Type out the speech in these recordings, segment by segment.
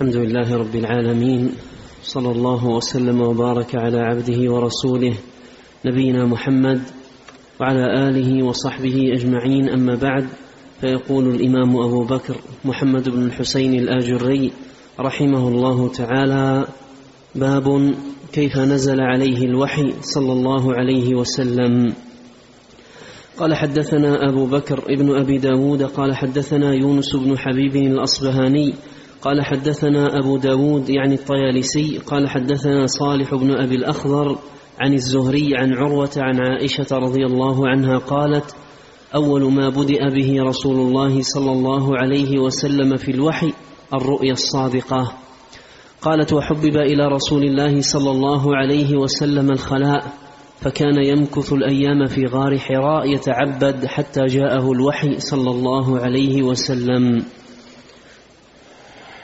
الحمد لله رب العالمين صلى الله وسلم وبارك على عبده ورسوله نبينا محمد وعلى آله وصحبه أجمعين أما بعد فيقول الإمام أبو بكر محمد بن الحسين الآجري رحمه الله تعالى باب كيف نزل عليه الوحي صلى الله عليه وسلم. قال حدثنا أبو بكر ابن أبي داود قال حدثنا يونس بن حبيب الأصبهاني قال حدثنا أبو داود يعني الطيالسي قال حدثنا صالح بن أبي الأخضر عن الزهري عن عروة عن عائشة رضي الله عنها قالت أول ما بدأ به رسول الله صلى الله عليه وسلم في الوحي الرؤيا الصادقة. قالت وحبب إلى رسول الله صلى الله عليه وسلم الخلاء فكان يمكث الأيام في غار حراء يتعبد حتى جاءه الوحي صلى الله عليه وسلم.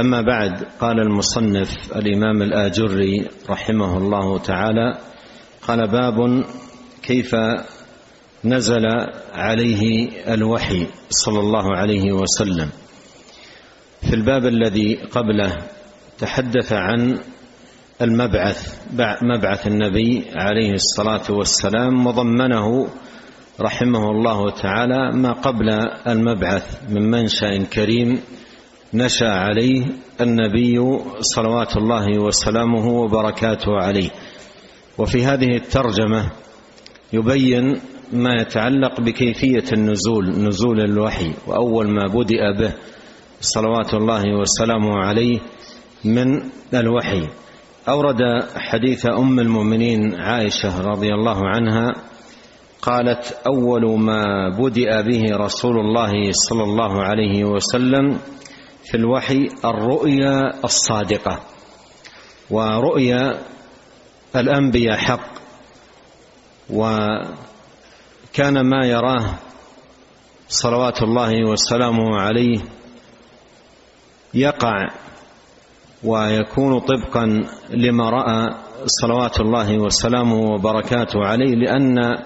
أما بعد قال المصنف الإمام الآجري رحمه الله تعالى قال باب كيف نزل عليه الوحي صلى الله عليه وسلم. في الباب الذي قبله تحدث عن المبعث مبعث النبي عليه الصلاة والسلام وضمنه رحمه الله تعالى ما قبل المبعث من منشأ كريم نشأ عليه النبي صلوات الله وسلامه وبركاته عليه. وفي هذه الترجمة يبين ما يتعلق بكيفية النزول نزول الوحي وأول ما بدأ به صلوات الله وسلامه عليه من الوحي. أورد حديث أم المؤمنين عائشة رضي الله عنها قالت أول ما بدأ به رسول الله صلى الله عليه وسلم في الوحي الرؤيا الصادقة ورؤيا الأنبياء حق وكان ما يراه صلوات الله وسلامه عليه يقع ويكون طبقا لما رأى صلوات الله وسلامه وبركاته عليه لأن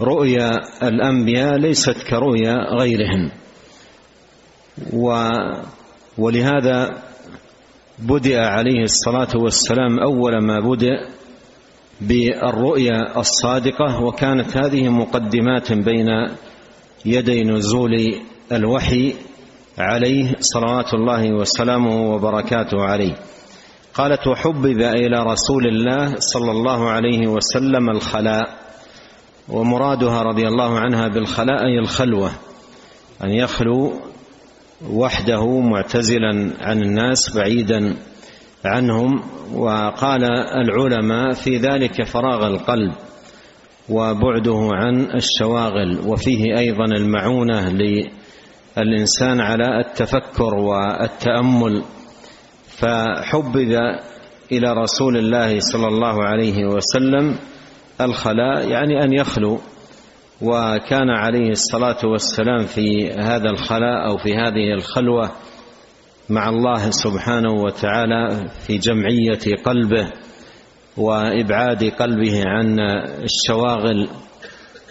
رؤيا الأنبياء ليست كرؤيا غيرهم. و ولهذا بدأ عليه الصلاة والسلام أول ما بدأ بالرؤيا الصادقة وكانت هذه مقدمات بين يدي نزول الوحي عليه صلوات الله وسلامه وبركاته عليه. قالت وحبب إلى رسول الله صلى الله عليه وسلم الخلاء ومرادها رضي الله عنها بالخلاء أي الخلوة أن يخلو وحده معتزلا عن الناس بعيدا عنهم وقال العلماء في ذلك فراغ القلب وبعده عن الشواغل وفيه أيضا المعونة للإنسان على التفكر والتأمل. فحبذ إلى رسول الله صلى الله عليه وسلم الخلاء يعني أن يخلو. وكان عليه الصلاة والسلام في هذا الخلاء أو في هذه الخلوة مع الله سبحانه وتعالى في جمعية قلبه وإبعاد قلبه عن الشواغل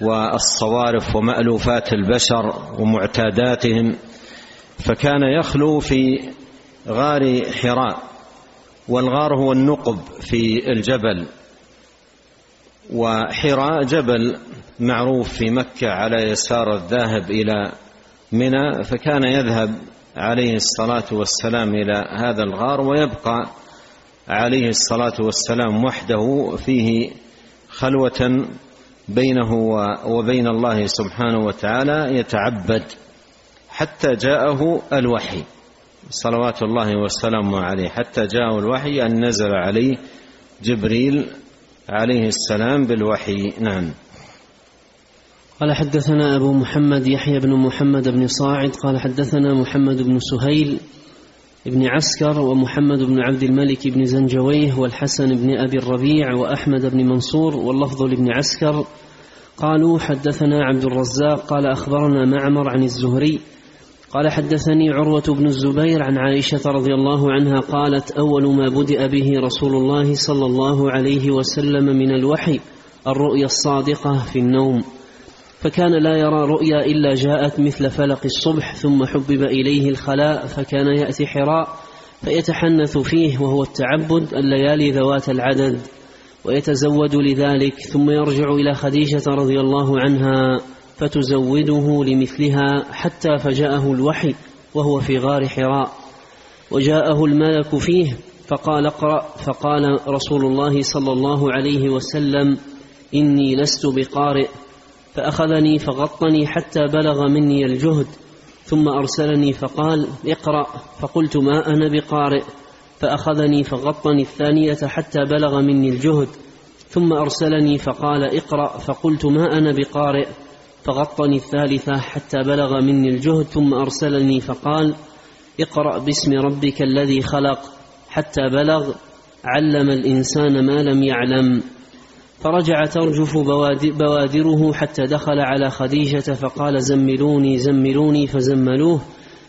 والصوارف ومألوفات البشر ومعتاداتهم فكان يخلو في غار حراء والغار هو النقب في الجبل. وحراء جبل معروف في مكة على يسار الذاهب إلى منى فكان يذهب عليه الصلاة والسلام إلى هذا الغار ويبقى عليه الصلاة والسلام وحده فيه خلوة بينه وبين الله سبحانه وتعالى يتعبد حتى جاءه الوحي. صلوات الله وسلامه عليه. حتى جاءه الوحي أن نزل عليه جبريل عليه السلام بالوحي. نعم. قال حدثنا أبو محمد يحيى بن محمد بن صاعد قال حدثنا محمد بن سهيل بن عسكر ومحمد بن عبد الملك بن زنجويه والحسن بن أبي الربيع وأحمد بن منصور واللفظ لابن عسكر. قالوا حدثنا عبد الرزاق قال أخبرنا معمر عن الزهري قال حدثني عروة بن الزبير عن عائشة رضي الله عنها قالت أول ما بدأ به رسول الله صلى الله عليه وسلم من الوحي الرؤيا الصادقة في النوم. فكان لا يرى رؤيا إلا جاءت مثل فلق الصبح ثم حبب إليه الخلاء فكان يأتي حراء فيتحنث فيه وهو التعبد الليالي ذوات العدد ويتزود لذلك ثم يرجع إلى خديجة رضي الله عنها. فتزوده لمثلها حتى فجاءه الوحي وهو في غار حراء. وجاءه الملك فيه فقال اقرأ. فقال رسول الله صلى الله عليه وسلم إني لست بقارئ. فأخذني فغطني حتى بلغ مني الجهد. ثم أرسلني فقال اقرأ. فقلت ما أنا بقارئ. فأخذني فغطني الثانية حتى بلغ مني الجهد. ثم أرسلني فقال اقرأ. فقلت ما أنا بقارئ. فغطني الثالثة حتى بلغ مني الجهد ثم أرسلني فقال اقرأ باسم ربك الذي خلق حتى بلغ علم الإنسان ما لم يعلم فرجع ترجف بوادره حتى دخل على خديجة فقال زملوني زملوني فزملوه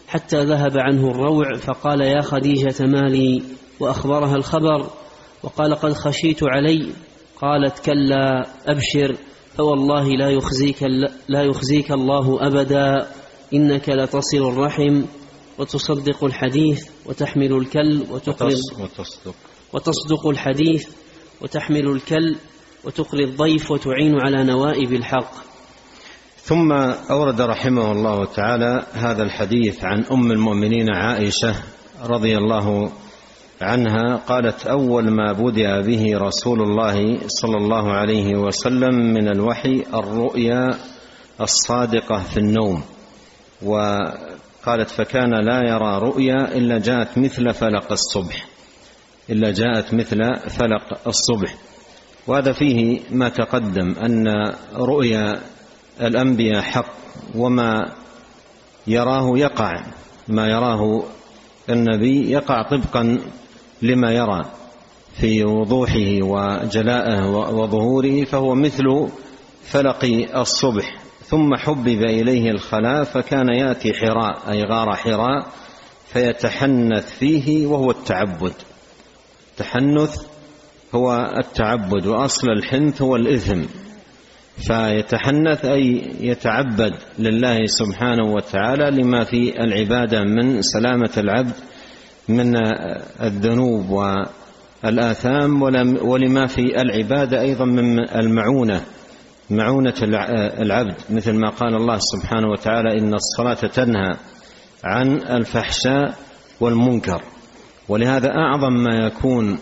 حتى ذهب عنه الروع فقال يا خديجة مالي وأخبرها الخبر وقال قد خشيت علي؟ قالت كلا أبشر فوالله لا يخزيك لا يخزيك الله أبدا. إنك لتصل الرحم وتصدق الحديث وتحمل الكل وتقرض وتصدق. وتصدق الحديث وتحمل الكل وتقري الضيف وتعين على نوائب الحق. ثم أورد رحمه الله تعالى هذا الحديث عن أم المؤمنين عائشة رضي الله عنها قالت أول ما بدأ به رسول الله صلى الله عليه وسلم من الوحي الرؤيا الصادقة في النوم. وقالت فكان لا يرى رؤيا إلا جاءت مثل فلق الصبح. إلا جاءت مثل فلق الصبح. وهذا فيه ما تقدم أن رؤيا الأنبياء حق وما يراه يقع. ما يراه النبي يقع طبقا لما يرى في وضوحه وجلائه وظهوره فهو مثل فلق الصبح. ثم حبب إليه الخلاء فكان يأتي حراء أي غار حراء فيتحنث فيه وهو التعبد. تحنث هو التعبد وأصل الحنث هو الإثم. فيتحنث أي يتعبد لله سبحانه وتعالى لما في العبادة من سلامة العبد من الذنوب والآثام ولما في العباده أيضا من المعونة معونة العبد. مثل ما قال الله سبحانه وتعالى إن الصلاة تنهى عن الفحشاء والمنكر. ولهذا أعظم ما يكون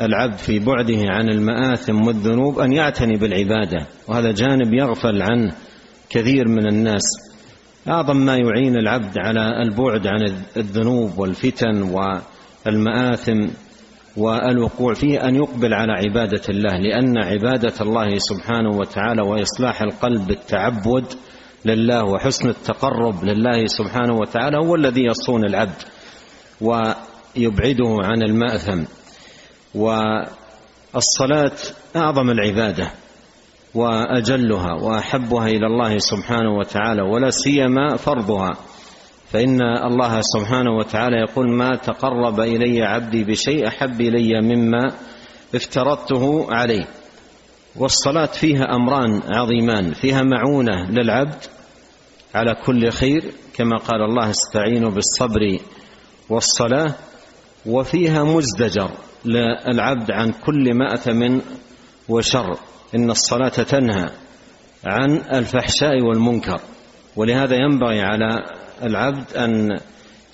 العبد في بعده عن المآثم والذنوب أن يعتني بالعبادة وهذا جانب يغفل عنه كثير من الناس. أعظم ما يعين العبد على البعد عن الذنوب والفتن والمآثم والوقوع فيه أن يقبل على عبادة الله لأن عبادة الله سبحانه وتعالى وإصلاح القلب بالتعبد لله وحسن التقرب لله سبحانه وتعالى هو الذي يصون العبد ويبعده عن المأثم. والصلاة أعظم العبادة. وأجلها وأحبها إلى الله سبحانه وتعالى ولا سيما فرضها. فإن الله سبحانه وتعالى يقول ما تقرب إلي عبدي بشيء أحب إلي مما افترضته عليه. والصلاة فيها أمران عظيمان فيها معونة للعبد على كل خير كما قال الله استعينوا بالصبر والصلاة. وفيها مزدجر للعبد عن كل مأثم وشر. إن الصلاة تنهى عن الفحشاء والمنكر ولهذا ينبغي على العبد أن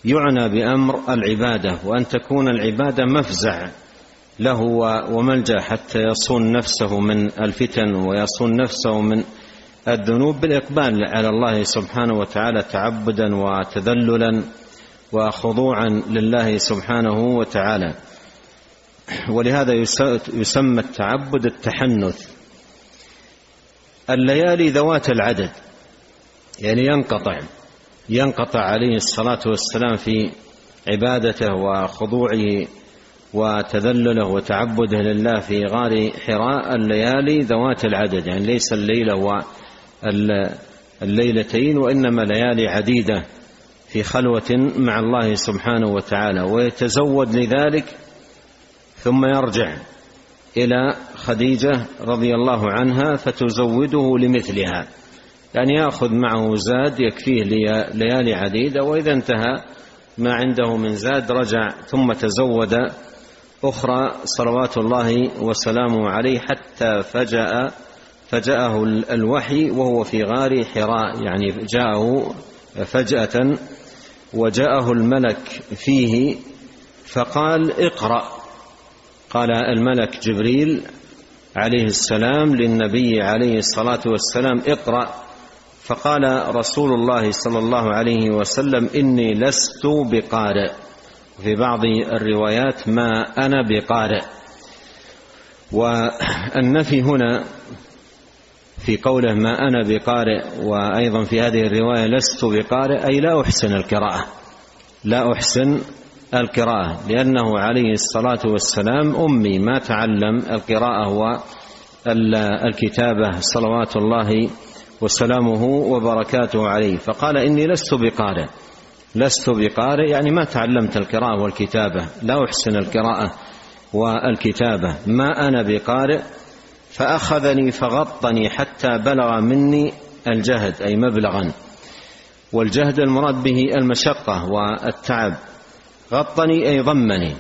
يعنى بأمر العبادة وأن تكون العبادة مفزع له وملجأ حتى يصون نفسه من الفتن ويصون نفسه من الذنوب بالإقبال على الله سبحانه وتعالى تعبدا وتذللا وخضوعا لله سبحانه وتعالى. ولهذا يسمى التعبد التحنث. الليالي ذوات العدد يعني ينقطع ينقطع عليه الصلاة والسلام في عبادته وخضوعه وتذلله وتعبده لله في غار حراء الليالي ذوات العدد يعني ليس الليلة والليلتين وإنما ليالي عديدة في خلوة مع الله سبحانه وتعالى ويتزود لذلك ثم يرجع. إلى خديجة رضي الله عنها فتزوده لمثلها. يعني يأخذ معه زاد يكفيه ليالي عديدة وإذا انتهى ما عنده من زاد رجع ثم تزود أخرى صلوات الله وسلامه عليه حتى فجأ فجاءه الوحي وهو في غار حراء. يعني جاءه فجأة وجاءه الملك فيه فقال اقرأ. قال الملك جبريل عليه السلام للنبي عليه الصلاة والسلام اقرأ. فقال رسول الله صلى الله عليه وسلم إني لست بقارئ. في بعض الروايات ما أنا بقارئ. والنفي هنا في قوله ما أنا بقارئ وأيضا في هذه الرواية لست بقارئ أي لا أحسن القراءة. لا أحسن القراءة لأنه عليه الصلاة والسلام أمي ما تعلم القراءة والكتابة صلوات الله وسلامه وبركاته عليه. فقال إني لست بقارئ. لست بقارئ يعني ما تعلمت القراءة والكتابة. لا أحسن القراءة والكتابة. ما أنا بقارئ فأخذني فغطني حتى بلغ مني الجهد أي مبلغا. والجهد المراد به المشقة والتعب. غطني أي ضمني.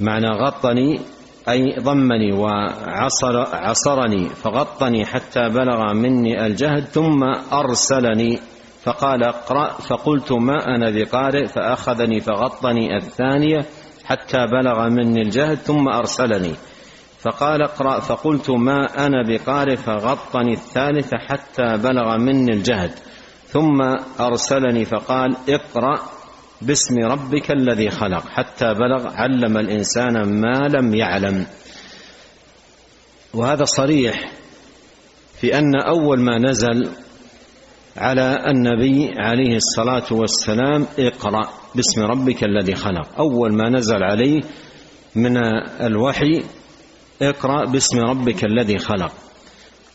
معنى غطني أي ضمني وعصر عصرني فغطني حتى بلغ مني الجهد ثم أرسلني. فقال اقرأ فقلت ما أنا بقارئ فأخذني فغطني الثانية حتى بلغ مني الجهد ثم أرسلني. فقال اقرأ فقلت ما أنا بقارئ فغطني الثالثة حتى بلغ مني الجهد ثم أرسلني. فقال اقرأ باسم ربك الذي خلق. حتى بلغ علم الإنسان ما لم يعلم. وهذا صريح في أن أول ما نزل على النبي عليه الصلاة والسلام اقرأ باسم ربك الذي خلق. أول ما نزل عليه من الوحي اقرأ باسم ربك الذي خلق.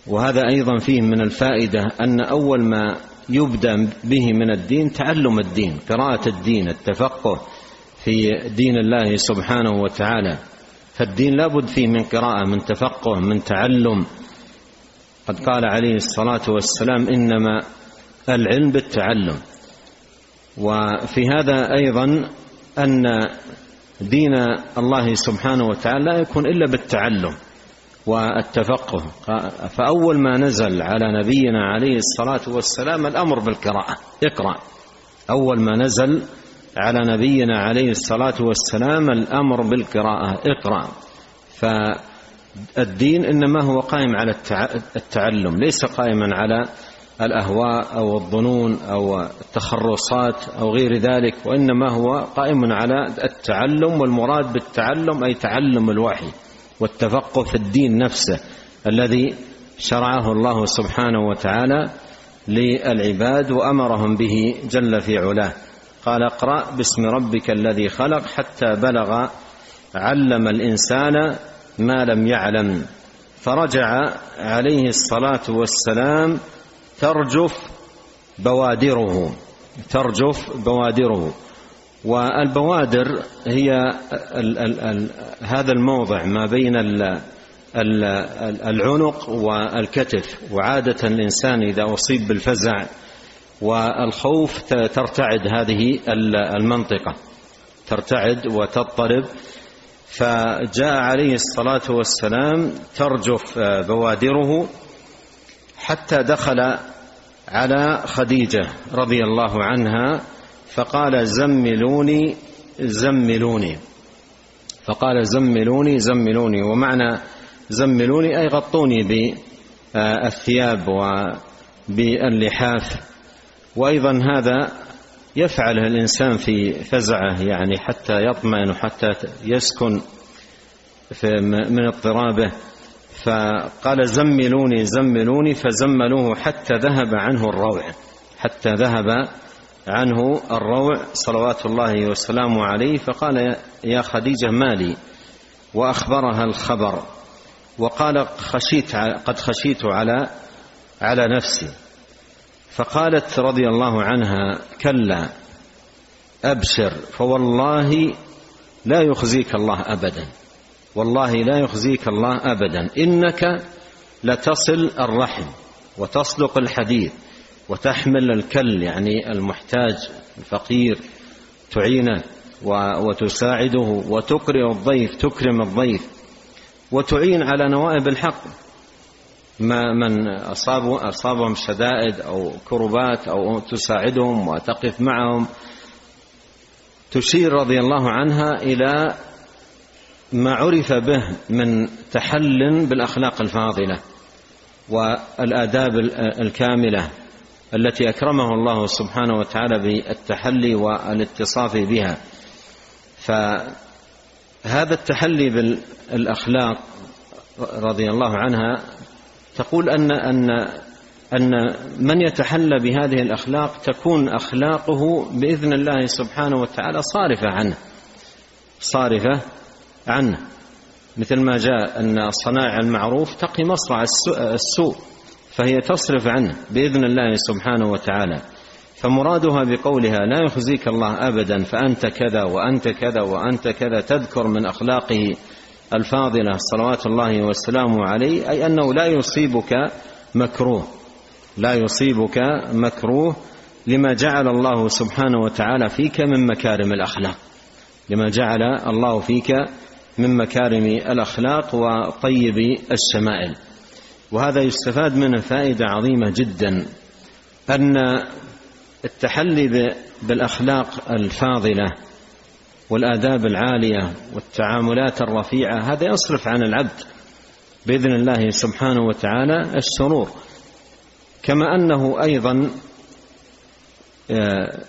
وهذا أيضا فيه من الفائدة أن أول ما يبدأ به من الدين تعلم الدين قراءة الدين التفقه في دين الله سبحانه وتعالى. فالدين لابد فيه من قراءة من تفقه من تعلم. قد قال عليه الصلاة والسلام إنما العلم بالتعلم. وفي هذا أيضا أن دين الله سبحانه وتعالى لا يكون إلا بالتعلم. والتفقه. فأول ما نزل على نبينا عليه الصلاة والسلام الأمر بالقراءة اقرأ. أول ما نزل على نبينا عليه الصلاة والسلام الأمر بالقراءة اقرأ. فالدين إنما هو قائم على التعلم ليس قائما على الأهواء أو الظنون أو التخرصات أو غير ذلك وإنما هو قائم على التعلم والمراد بالتعلم أي تعلم الوحي. والتفقه في الدين نفسه الذي شرعه الله سبحانه وتعالى للعباد وأمرهم به جل في علاه. قال اقرأ باسم ربك الذي خلق حتى بلغ علم الإنسان ما لم يعلم. فرجع عليه الصلاة والسلام ترجف بوادره ترجف بوادره. والبوادر هي ال ال ال هذا الموضع ما بين ال العنق والكتف. وعادة الإنسان إذا أصيب بالفزع والخوف ترتعد هذه المنطقة. ترتعد وتضطرب. فجاء عليه الصلاة والسلام ترجف بوادره حتى دخل على خديجة رضي الله عنها فقال زملوني زملوني. فقال زملوني زملوني. ومعنى زملوني أي غطوني بالثياب وباللحاف. وأيضا هذا يفعله الإنسان في فزعة يعني حتى يطمئن وحتى يسكن من اضطرابه. فقال زملوني زملوني فزملوه حتى ذهب عنه الروع حتى ذهب عنه الروع صلوات الله وسلامه عليه فقال يا خديجة مالي. وأخبرها الخبر وقال خشيت قد خشيت على على نفسي. فقالت رضي الله عنها كلا أبشر فوالله لا يخزيك الله ابدا والله لا يخزيك الله ابدا إنك لتصل الرحم وتصدق الحديث. وتحمل الكل يعني المحتاج الفقير تعينه وتساعده وتقرئ الضيف تكرم الضيف وتعين على نوائب الحق. ما من أصابوا أصابهم شدائد أو كربات أو تساعدهم وتقف معهم تشير رضي الله عنها إلى ما عرف به من تحل بالأخلاق الفاضلة والآداب الكاملة. التي أكرمه الله سبحانه وتعالى بالتحلي والاتصاف بها. فهذا التحلي بالأخلاق رضي الله عنها تقول أن أن أن من يتحلى بهذه الأخلاق تكون أخلاقه بإذن الله سبحانه وتعالى صارفة عنه صارفة عنه. مثل ما جاء أن صنائع المعروف تقي مصرع السوء. فهي تصرف عنه بإذن الله سبحانه وتعالى. فمرادها بقولها لا يخزيك الله ابدا فأنت كذا وأنت كذا وأنت كذا تذكر من أخلاقه الفاضلة صلوات الله والسلام عليه أي أنه لا يصيبك مكروه لا يصيبك مكروه لما جعل الله سبحانه وتعالى فيك من مكارم الأخلاق لما جعل الله فيك من مكارم الأخلاق وطيب الشمائل. وهذا يستفاد منه فائدة عظيمة جدا أن التحلي بالأخلاق الفاضلة والآداب العالية والتعاملات الرفيعة هذا يصرف عن العبد بإذن الله سبحانه وتعالى الشرور كما أنه أيضا آه،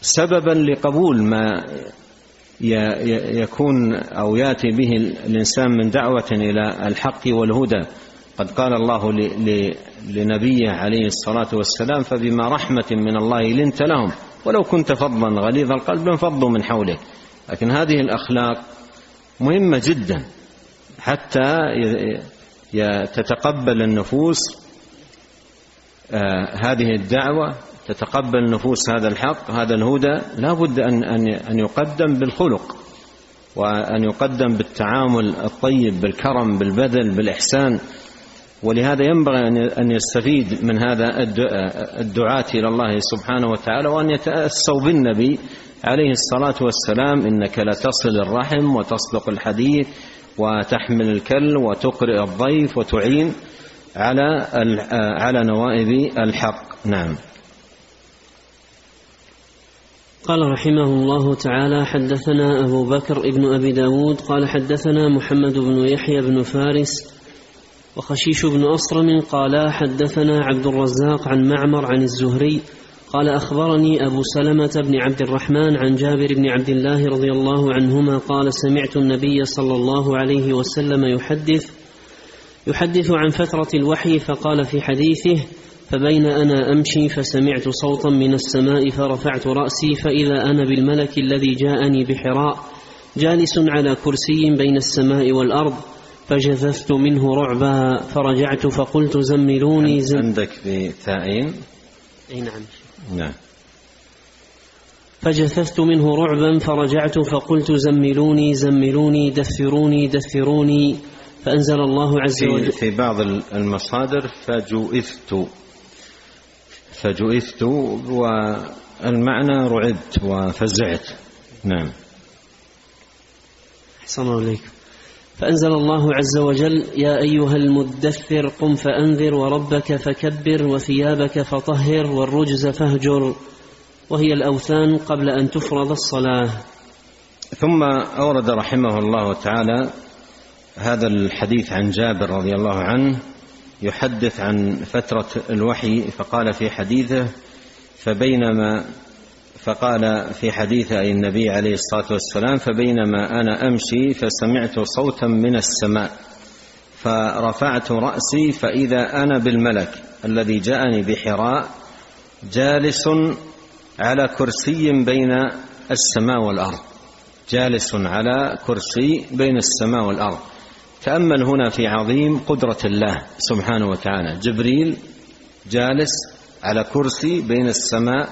سببا لقبول ما يكون أو يأتي به الإنسان من دعوة إلى الحق والهدى. قد قال الله لنبيه عليه الصلاة والسلام فبما رحمة من الله لنت لهم ولو كنت فظا غليظ القلب لانفضوا من حولك. لكن هذه الأخلاق مهمة جدا حتى تتقبل النفوس آه، هذه الدعوة تتقبل النفوس هذا الحق هذا الهدى. لا بد ان أن يقدم بالخلق وأن يقدم بالتعامل الطيب بالكرم بالبذل بالإحسان. ولهذا ينبغي أن يستفيد من هذا الدعاة إلى الله سبحانه وتعالى وأن يتأسوا بالنبي عليه الصلاة والسلام. إنك لتصل الرحم وتصدق الحديث وتحمل الكل وتقرئ الضيف وتعين على على نوائب الحق. نعم. قال رحمه الله تعالى حدثنا أبو بكر ابن أبي داود قال حدثنا محمد بن يحيى بن فارس وخشيش بن أصرم قالا حدثنا عبد الرزاق عن معمر عن الزهري قال أخبرني أبو سلمة بن عبد الرحمن عن جابر بن عبد الله رضي الله عنهما قال سمعت النبي صلى الله عليه وسلم يحدث يحدث عن فترة الوحي فقال في حديثه فبين أنا أمشي فسمعت صوتا من السماء فرفعت رأسي فإذا أنا بالملك الذي جاءني بحراء جالس على كرسي بين السماء والأرض فجثثت منه رعبا فرجعت فقلت زملوني زم عندك بثائين؟ إي نعم. نعم. فجثثت منه رعبا فرجعت فقلت زملوني زملوني دثروني دثروني. فأنزل الله عز وجل في بعض المصادر فجئثت فجئثت والمعنى رعبت وفزعت. نعم. أحسن الله إليكم فأنزل الله عز وجل يا أيها المدثر قم فأنذر وربك فكبر وثيابك فطهر والرجز فاهجر وهي الأوثان قبل أن تفرض الصلاة. ثم أورد رحمه الله تعالى هذا الحديث عن جابر رضي الله عنه يحدث عن فترة الوحي فقال في حديثه فبينما فقال في حديث أي النبي عليه الصلاة والسلام فبينما أنا أمشي فسمعت صوتا من السماء فرفعت رأسي فإذا أنا بالملك الذي جاءني بحراء جالس على كرسي بين السماء والأرض جالس على كرسي بين السماء والأرض. تأمل هنا في عظيم قدرة الله سبحانه وتعالى. جبريل جالس على كرسي بين السماء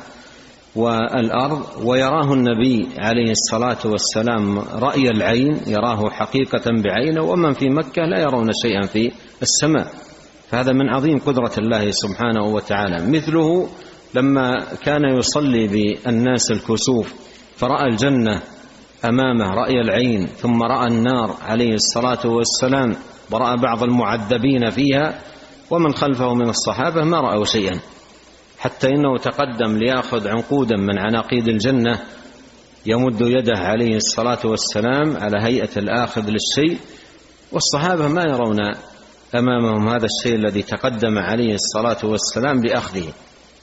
والأرض ويراه النبي عليه الصلاة والسلام رأي العين يراه حقيقة بعينه ومن في مكة لا يرون شيئا في السماء. فهذا من عظيم قدرة الله سبحانه وتعالى. مثله لما كان يصلي بالناس الكسوف فرأى الجنة أمامه رأي العين ثم رأى النار عليه الصلاة والسلام ورأى بعض المعذبين فيها ومن خلفه من الصحابة ما رأوا شيئا. حتى إنه تقدم ليأخذ عنقودا من عناقيد الجنة يمد يده عليه الصلاة والسلام على هيئة الآخذ للشيء. والصحابة ما يرون أمامهم هذا الشيء الذي تقدم عليه الصلاة والسلام بأخذه.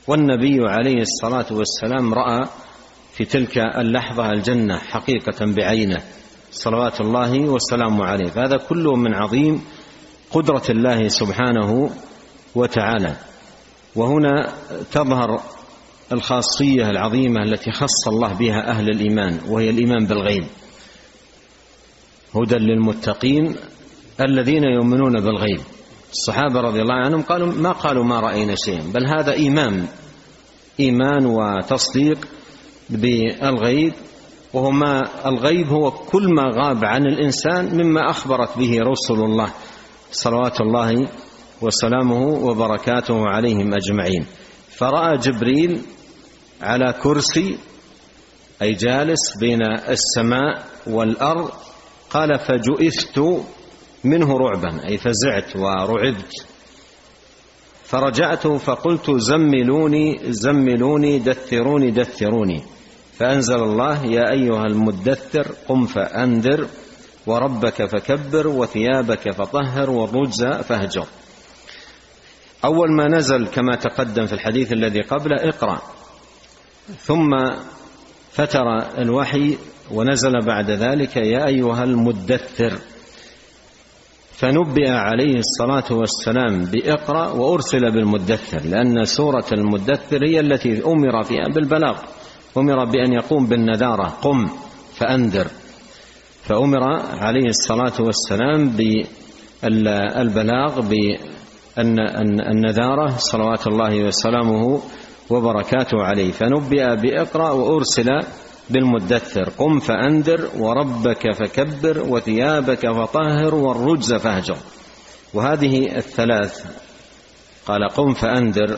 والنبي عليه الصلاة والسلام رأى في تلك اللحظة الجنة حقيقة بعينه. صلوات الله وسلامه عليه. فهذا كله من عظيم قدرة الله سبحانه وتعالى. وهنا تظهر الخاصية العظيمة التي خص الله بها أهل الإيمان وهي الإيمان بالغيب. هدى للمتقين الذين يؤمنون بالغيب. الصحابة رضي الله عنهم قالوا ما قالوا ما رأينا شيئا بل هذا إيمان إيمان وتصديق بالغيب وهو ما الغيب هو كل ما غاب عن الإنسان مما أخبرت به رسل الله صلوات الله وسلامه وبركاته عليهم أجمعين. فرأى جبريل على كرسي أي جالس بين السماء والأرض قال فجئثت منه رعبا. أي فزعت ورعبت. فرجعت فقلت زملوني زملوني دثروني دثروني. فأنزل الله يا أيها المدثر قم فأنذر وربك فكبر وثيابك فطهر والرجز فاهجر. أول ما نزل كما تقدم في الحديث الذي قبله اقرأ. ثم فتر الوحي ونزل بعد ذلك يا أيها المدثر. فنبئ عليه الصلاة والسلام بإقرأ وأرسل بالمدثر لأن سورة المدثر هي التي أمر فيها بالبلاغ. أمر بأن يقوم بالنذارة قم فأنذر. فأمر عليه الصلاة والسلام بالبلاغ النذارة صلوات الله وسلامه وبركاته عليه. فنبئ بإقرأ وأرسل بالمدثر. قم فأنذر وربك فكبر وثيابك فطهر والرجز فاهجر. وهذه الثلاث قال قم فأنذر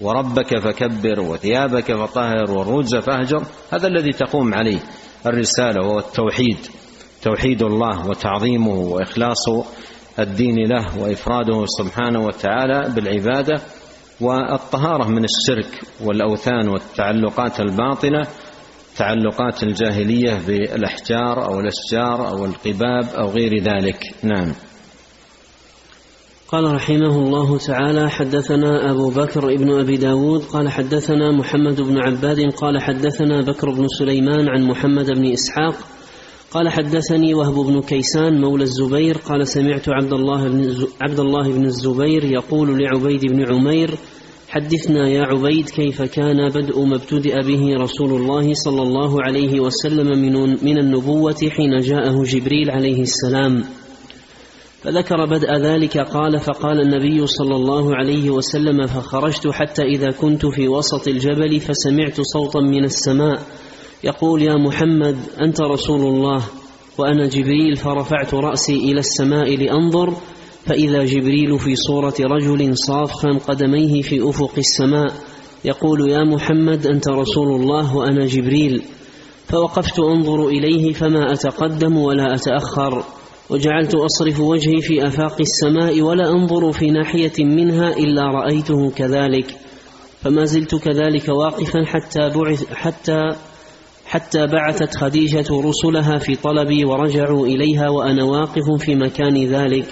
وربك فكبر وثيابك فطهر والرجز فاهجر. هذا الذي تقوم عليه الرسالة وهو التوحيد. توحيد الله وتعظيمه وإخلاص الدين له وإفراده سبحانه وتعالى بالعبادة والطهارة من الشرك والأوثان والتعلقات الباطله تعلقات الجاهلية بالأحجار أو الأشجار أو القباب أو غير ذلك. نعم. قال رحمه الله تعالى حدثنا أبو بكر ابن أبي داود قال حدثنا محمد بن عباد قال حدثنا بكر بن سليمان عن محمد بن إسحاق قال حدثني وهب بن كيسان مولى الزبير قال سمعت عبد الله بن عبد الله بن الزبير يقول لعبيد بن عمير حدثنا يا عبيد كيف كان بدء ما ابتدأ به رسول الله صلى الله عليه وسلم من من النبوة حين جاءه جبريل عليه السلام. فذكر بدء ذلك قال فقال النبي صلى الله عليه وسلم فخرجت حتى إذا كنت في وسط الجبل فسمعت صوتا من السماء يقول يا محمد أنت رسول الله وأنا جبريل فرفعت رأسي إلى السماء لأنظر فإذا جبريل في صورة رجل صافخا قدميه في أفق السماء يقول يا محمد أنت رسول الله وأنا جبريل فوقفت أنظر إليه فما أتقدم ولا أتأخر وجعلت أصرف وجهي في أفاق السماء ولا أنظر في ناحية منها إلا رأيته كذلك فما زلت كذلك واقفا حتى بعث حتى حتى بعثت خديجة رسلها في طلبي ورجعوا إليها وأنا واقف في مكان ذلك.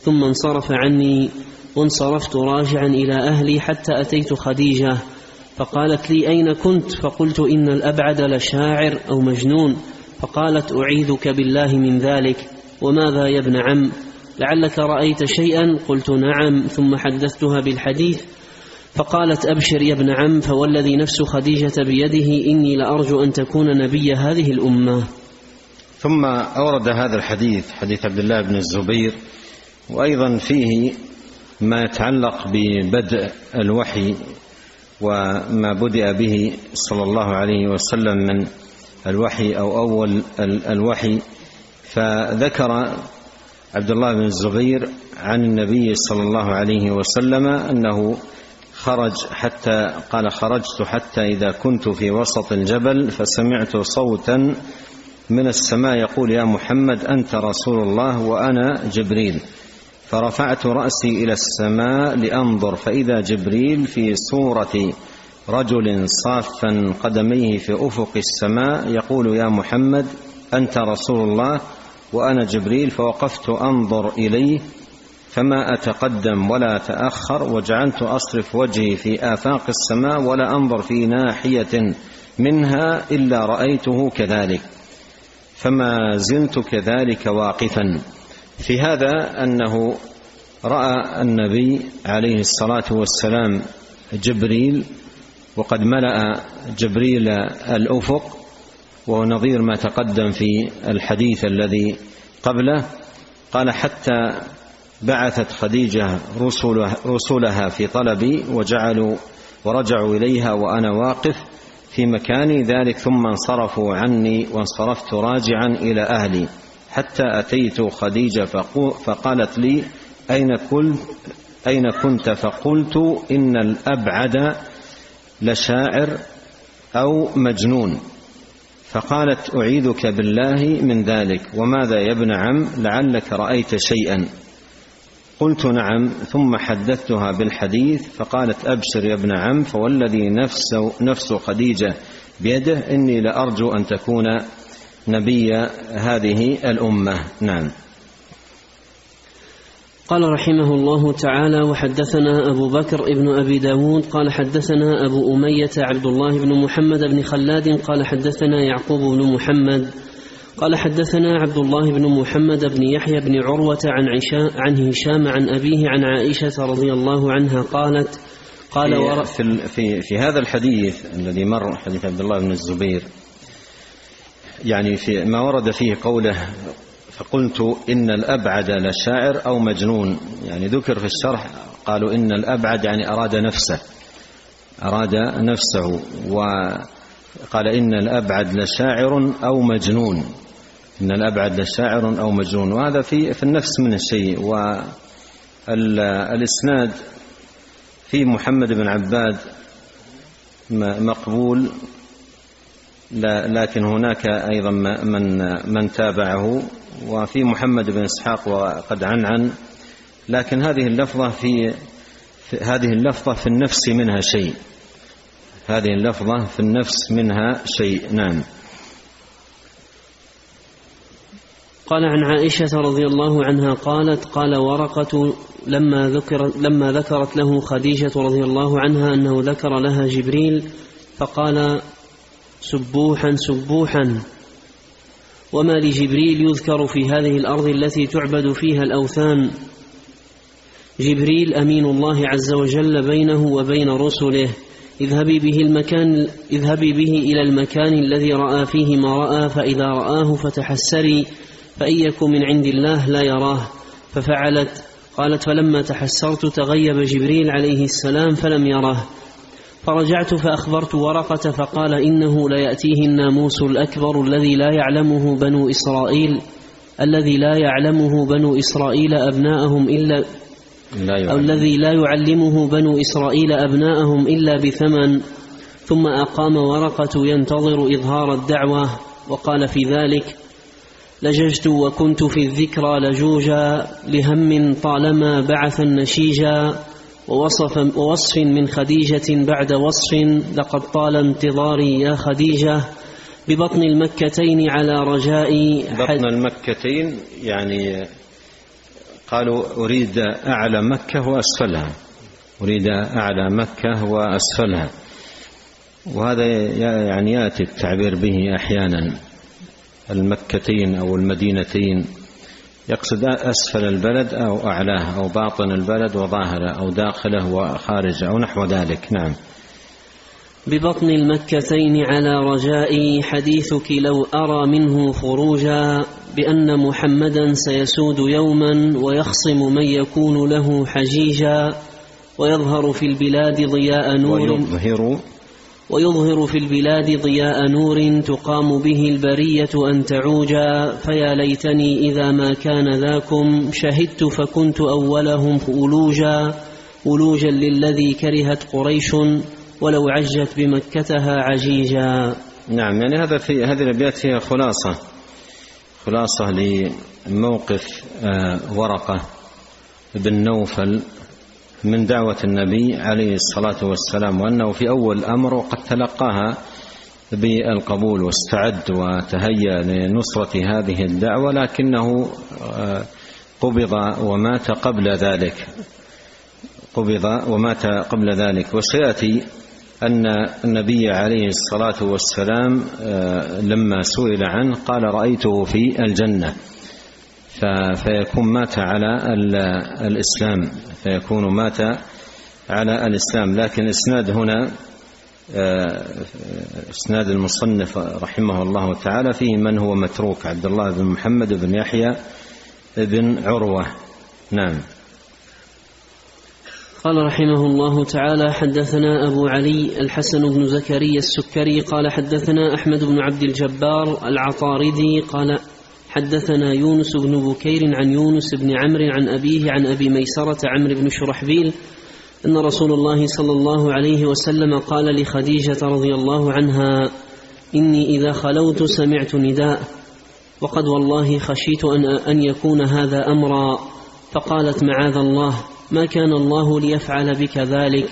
ثم انصرف عني وانصرفت راجعا إلى أهلي حتى أتيت خديجة. فقالت لي أين كنت؟ فقلت إن الأبعد لشاعر أو مجنون. فقالت أعيذك بالله من ذلك. وماذا يا ابن عم؟ لعلك رأيت شيئا؟ قلت نعم. ثم حدثتها بالحديث. فقالت أبشر يا ابن عم فوالذي نفس خديجة بيده إني لأرجو أن تكون نبي هذه الأمة. ثم أورد هذا الحديث حديث عبد الله بن الزبير وأيضا فيه ما يتعلق ببدء الوحي وما بدأ به صلى الله عليه وسلم من الوحي أو أول الوحي. فذكر عبد الله بن الزبير عن النبي صلى الله عليه وسلم أنه خرج حتى قال خرجت حتى إذا كنت في وسط الجبل فسمعت صوتا من السماء يقول يا محمد أنت رسول الله وأنا جبريل. فرفعت رأسي إلى السماء لأنظر فإذا جبريل في صورة رجل صافا قدميه في أفق السماء يقول يا محمد أنت رسول الله وأنا جبريل فوقفت أنظر إليه فما أتقدم ولا أتأخر وجعلت أصرف وجهي في آفاق السماء ولا أنظر في ناحية منها إلا رأيته كذلك. فما زلت كذلك واقفا. في هذا أنه رأى النبي عليه الصلاة والسلام جبريل وقد ملأ جبريل الأفق وهو نظير ما تقدم في الحديث الذي قبله. قال حتى بعثت خديجة رسلها, رسلها في طلبي وجعلوا ورجعوا إليها وأنا واقف في مكاني ذلك ثم انصرفوا عني وانصرفت راجعا إلى أهلي. حتى أتيت خديجة فقالت لي أين كنت أين كنت؟ فقلت إن الأبعد لشاعر أو مجنون. فقالت أعيذك بالله من ذلك وماذا يا ابن عم؟ لعلك رأيت شيئا. قلت نعم ثم حدثتها بالحديث فقالت أبشر يا ابن عم فوالذي نفس, نفس خديجة بيده إني لأرجو أن تكون نبي هذه الأمة. نعم. قال رحمه الله تعالى وحدثنا أبو بكر ابن أبي داود قال حدثنا أبو أمية عبد الله بن محمد بن خلاد قال حدثنا يعقوب بن محمد قال حدثنا عبد الله بن محمد بن يحيى بن عروة عن عشاء عن هشام عن أبيه عن عائشة رضي الله عنها قالت قال ورق في, في, في هذا الحديث الذي مر حديث عبد الله بن الزبير يعني في ما ورد فيه قوله فقلت إن الأبعد لشاعر أو مجنون يعني ذكر في الشرح قالوا إن الأبعد يعني أراد نفسه أراد نفسه وقال إن الأبعد لشاعر أو مجنون. إن الأبعد لشاعر أو مجنون. وهذا في في النفس من الشيء. والإسناد في محمد بن عباد مقبول. لكن هناك أيضا من من تابعه. وفي محمد بن إسحاق وقد عنعن. لكن هذه اللفظة في هذه اللفظة في النفس منها شيء. هذه اللفظة في النفس منها شيء. نعم. قال عن عائشة رضي الله عنها قالت قال ورقة لما ذكر لما ذكرت له خديجة رضي الله عنها أنه ذكر لها جبريل فقال سبوحا سبوحا. وما لجبريل يذكر في هذه الأرض التي تعبد فيها الأوثان؟ جبريل أمين الله عز وجل بينه وبين رسله. اذهبي به المكان اذهبي به إلى المكان الذي رأى فيه ما رأى فإذا رآه فتحسري. فإن يكن من عند الله لا يراه. ففعلت قالت فلما تحسرت تغيب جبريل عليه السلام فلم يره. فرجعت فأخبرت ورقة فقال إنه ليأتيه الناموس الأكبر الذي لا يعلمه بنو إسرائيل الذي لا يعلمه بنو إسرائيل أبناءهم إلا لا أو الذي لا يعلمه بنو إسرائيل أبناءهم إلا بثمن. ثم أقام ورقة ينتظر إظهار الدعوة وقال في ذلك لججت وكنت في الذكرى لجوجا لهم طالما بعث النشيجا ووصف, ووصف من خديجة بعد وصف لقد طال انتظاري يا خديجة ببطن المكتين على رجاء بطن المكتين يعني قالوا أريد أعلى مكة وأسفلها. أريد أعلى مكة وأسفلها. وهذا يعني يأتي التعبير به أحيانا. المكتين أو المدينتين. يقصد أسفل البلد أو أعلاه أو باطن البلد وظاهره أو داخله وخارجه أو نحو ذلك. نعم. ببطن المكتين على رجائي حديثك لو أرى منه خروجا بأن محمدا سيسود يوما ويخصم من يكون له حجيجا ويظهر في البلاد ضياء نور. ويظهر ويظهر في البلاد ضياء نور تقام به البرية أن تعوجا فيا ليتني إذا ما كان ذاكم شهدت فكنت أولهم ألوجا ألوجا للذي كرهت قريش ولو عجت بمكتها عجيجا. نعم يعني هذا في هذه الأبيات هي خلاصة خلاصة لموقف آه، ورقة بن نوفل من دعوة النبي عليه الصلاة والسلام وأنه في أول الأمر وقد تلقاها بالقبول واستعد وتهيأ لنصرة هذه الدعوة لكنه آه، قبض ومات قبل ذلك. قبض ومات قبل ذلك. وسيأتي أن النبي عليه الصلاة والسلام آه، لما سئل عنه قال رأيته في الجنة. فيكون مات على الإسلام فيكون مات على الإسلام. لكن إسناد هنا آه، إسناد المصنف رحمه الله تعالى فيه من هو متروك عبد الله بن محمد بن يحيى بن عروة. نعم. قال رحمه الله تعالى حدثنا أبو علي الحسن بن زكريا السكري قال حدثنا أحمد بن عبد الجبار العطاردي قال حدثنا يونس بن بكير عن يونس بن عمرو عن أبيه عن أبي ميسرة عمرو بن شرحبيل أن رسول الله صلى الله عليه وسلم قال لخديجة رضي الله عنها إني إذا خلوت سمعت نداء وقد والله خشيت أن, أن يكون هذا أمرا. فقالت معاذ الله ما كان الله ليفعل بك ذلك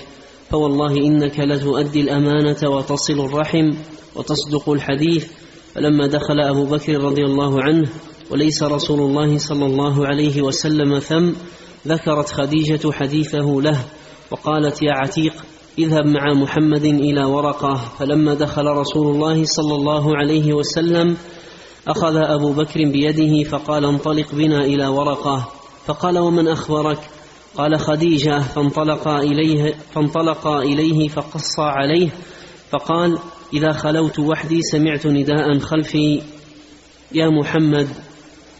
فوالله إنك لتؤدي الأمانة وتصل الرحم وتصدق الحديث فلما دخل أبو بكر رضي الله عنه وليس رسول الله صلى الله عليه وسلم ثم ذكرت خديجة حديثه له وقالت يا عتيق اذهب مع محمد إلى ورقة. فلما دخل رسول الله صلى الله عليه وسلم أخذ أبو بكر بيده فقال انطلق بنا إلى ورقة. فقال ومن أخبرك؟ قال خديجة. فانطلقا إليه, فانطلقا إليه فقص عليه فقال إذا خلوت وحدي سمعت نداء خلفي يا محمد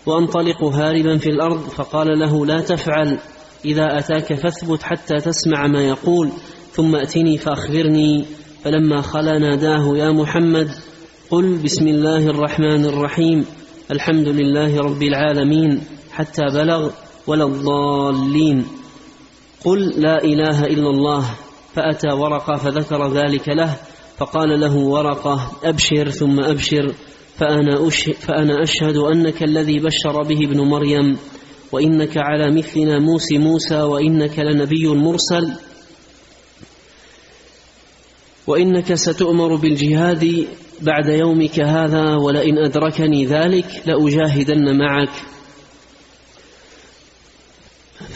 وأنطلق هاربا في الأرض فقال له لا تفعل إذا أتاك فاثبت حتى تسمع ما يقول ثم أتني فأخبرني فلما خلا ناداه يا محمد قل بسم الله الرحمن الرحيم الحمد لله رب العالمين حتى بلغ ولا الضالين. قل لا إله إلا الله فأتى ورقة فذكر ذلك له فقال له ورقة أبشر ثم أبشر فأنا, فأنا أشهد أنك الذي بشر به ابن مريم وإنك على مثل ناموس موسى وإنك لنبي مرسل. وإنك ستؤمر بالجهاد بعد يومك هذا ولئن أدركني ذلك لأجاهدن معك.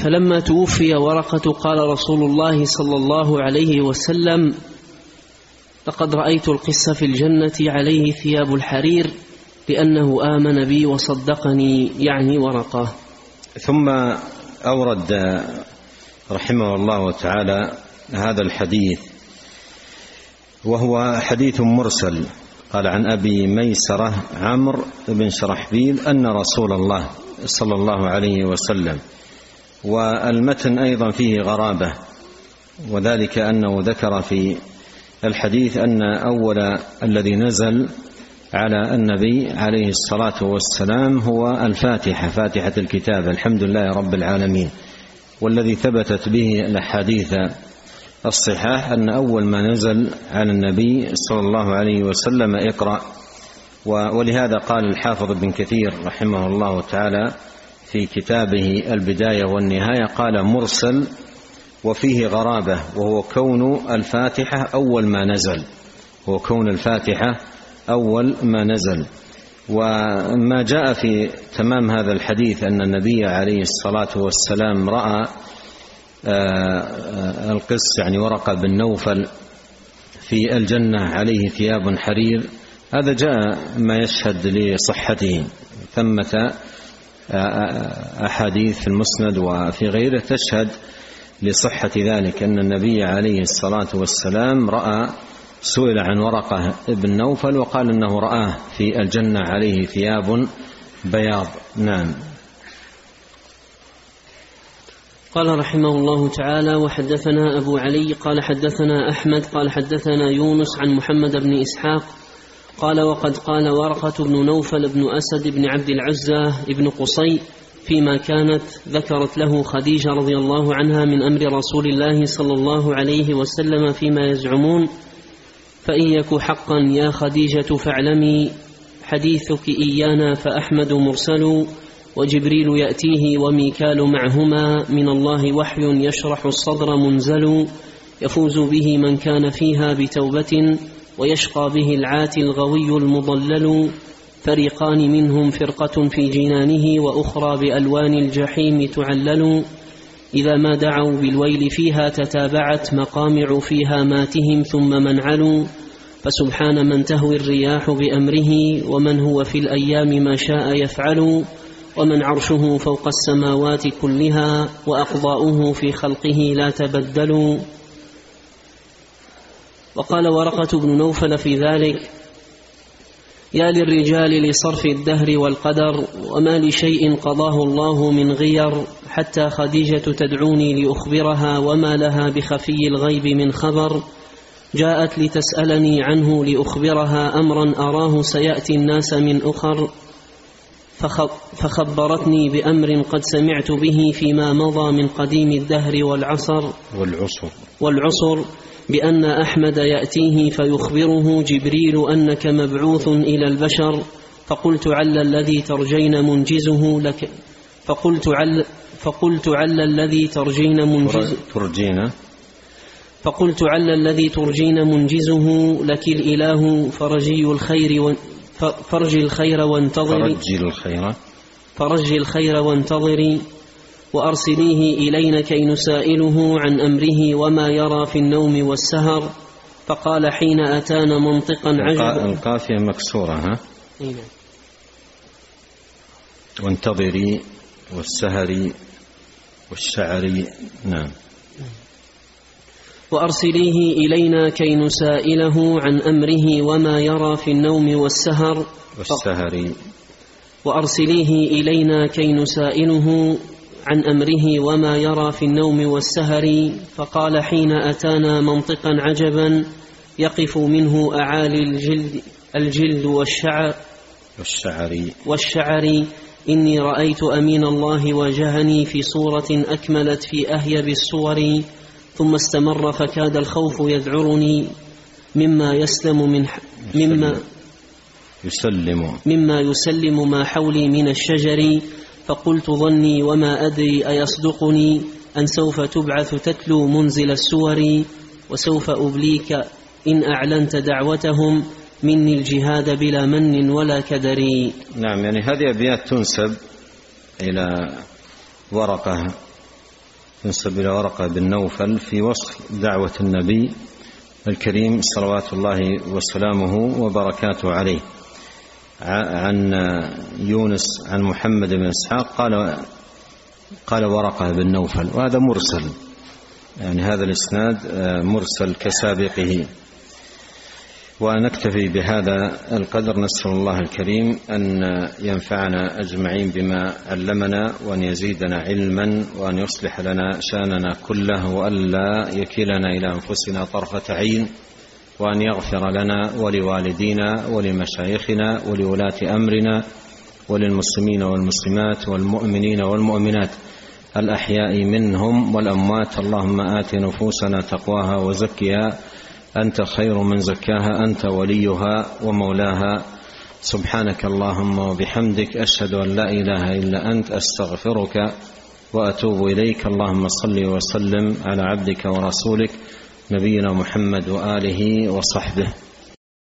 فلما توفي ورقة قال رسول الله صلى الله عليه وسلم لقد رأيت القس في الجنة عليه ثياب الحرير لأنه آمن بي وصدقني يعني ورقة ثم أورد رحمه الله تعالى هذا الحديث وهو حديث مرسل. قال عن أبي ميسرة عمرو بن شرحبيل أن رسول الله صلى الله عليه وسلم والمتن أيضا فيه غرابة وذلك أنه ذكر في الحديث أن أول الذي نزل على النبي عليه الصلاة والسلام هو الفاتحة فاتحة الكتاب الحمد لله رب العالمين. والذي ثبتت به الأحاديث الصحاح أن أول ما نزل على النبي صلى الله عليه وسلم اقرأ. ولهذا قال الحافظ ابن كثير رحمه الله تعالى في كتابه البداية والنهاية قال مرسل وفيه غرابة وهو كون الفاتحة أول ما نزل. هو كون الفاتحة أول ما نزل. وما جاء في تمام هذا الحديث أن النبي عليه الصلاة والسلام رأى آه، القس يعني ورقة بن نوفل في الجنة عليه ثياب حرير. هذا جاء ما يشهد لصحته. ثمة أحاديث في المسند وفي غيره تشهد لصحة ذلك أن النبي عليه الصلاة والسلام رأى سئل عن ورقة ابن نوفل وقال أنه رآه في الجنة عليه ثياب بياض نعم قال رحمه الله تعالى وحدثنا أبو علي قال حدثنا أحمد قال حدثنا يونس عن محمد بن إسحاق قال وقد قال ورقة بن نوفل بن أسد بن عبد العزة بن قصي فيما كانت ذكرت له خديجة رضي الله عنها من أمر رسول الله صلى الله عليه وسلم فيما يزعمون فإن يك حقا يا خديجة فاعلمي حديثك إيانا فأحمد مرسل وجبريل يأتيه وميكال معهما من الله وحي يشرح الصدر منزل يفوز به من كان فيها بتوبة ويشقى به العاتي الغوي المضلل فريقان منهم فرقة في جنانه وأخرى بألوان الجحيم تعلل. إذا ما دعوا بالويل فيها تتابعت مقامع فيها ماتهم ثم منعلوا فسبحان من تهوي الرياح بأمره ومن هو في الأيام ما شاء يفعل. ومن عرشه فوق السماوات كلها وأقضاؤه في خلقه لا تبدل. وقال ورقة بن نوفل في ذلك يا للرجال لصرف الدهر والقدر وما لشيء قضاه الله من غير حتى خديجة تدعوني لأخبرها وما لها بخفي الغيب من خبر. جاءت لتسألني عنه لأخبرها أمرا أراه سيأتي الناس من أخر. فخبرتني بأمر قد سمعت به فيما مضى من قديم الدهر والعصر. والعصر. والعصر. بأن أحمد يأتيه فيخبره جبريل أنك مبعوث إلى البشر فقلت عل الذي ترجين منجزه لك فقلت عل فقلت عل الذي ترجين منجزه ترجين. فقلت عل الذي ترجين منجزه لك الإله فرجي الخير فرجي الخير وانتظري فرجي الخير. فرجي الخير وانتظري وأرسليه إلينا كي نسائله عن أمره وما يرى في النوم والسهر. فقال حين أتانا منطقا عجبا. القافية مكسورة ها؟ نعم. وانتظري والسهر والشعر نعم. وأرسليه إلينا كي نسائله عن أمره وما يرى في النوم والسهر. والسهر. وأرسليه إلينا كي نسائله عن أمره وما يرى في النوم والسهر فقال حين أتانا منطقا عجبا يقف منه أعالي الجلد الجلد والشعر. والشعر. والشعر إني رأيت أمين الله واجهني في صورة أكملت في أهيب الصور ثم استمر فكاد الخوف يذعرني مما يسلم من مما يسلم. مما يسلم ما حولي من الشجر. فقلت ظني وما أدري أيصدقني أن سوف تبعث تتلو منزل السور وسوف أبليك إن أعلنت دعوتهم مني الجهاد بلا من ولا كدر. نعم يعني هذه أبيات تنسب إلى ورقة تنسب إلى ورقة بن نوفل في وصف دعوة النبي الكريم صلوات الله وسلامه وبركاته عليه. عن يونس عن محمد بن إسحاق قال قال ورقة بن نوفل وهذا مرسل يعني هذا الإسناد مرسل كسابقه. ونكتفي بهذا القدر نسأل الله الكريم أن ينفعنا أجمعين بما علمنا وأن يزيدنا علما وأن يصلح لنا شأننا كله والا يكلنا إلى أنفسنا طرفة عين. وأن يغفر لنا ولوالدينا ولمشايخنا ولولاة أمرنا وللمسلمين والمسلمات والمؤمنين والمؤمنات الأحياء منهم والأموات. اللهم آت نفوسنا تقواها وزكها. أنت خير من زكاها أنت وليها ومولاها. سبحانك اللهم وبحمدك أشهد أن لا إله إلا أنت أستغفرك وأتوب إليك. اللهم صل وسلم على عبدك ورسولك. نبينا محمد وآله وصحبه.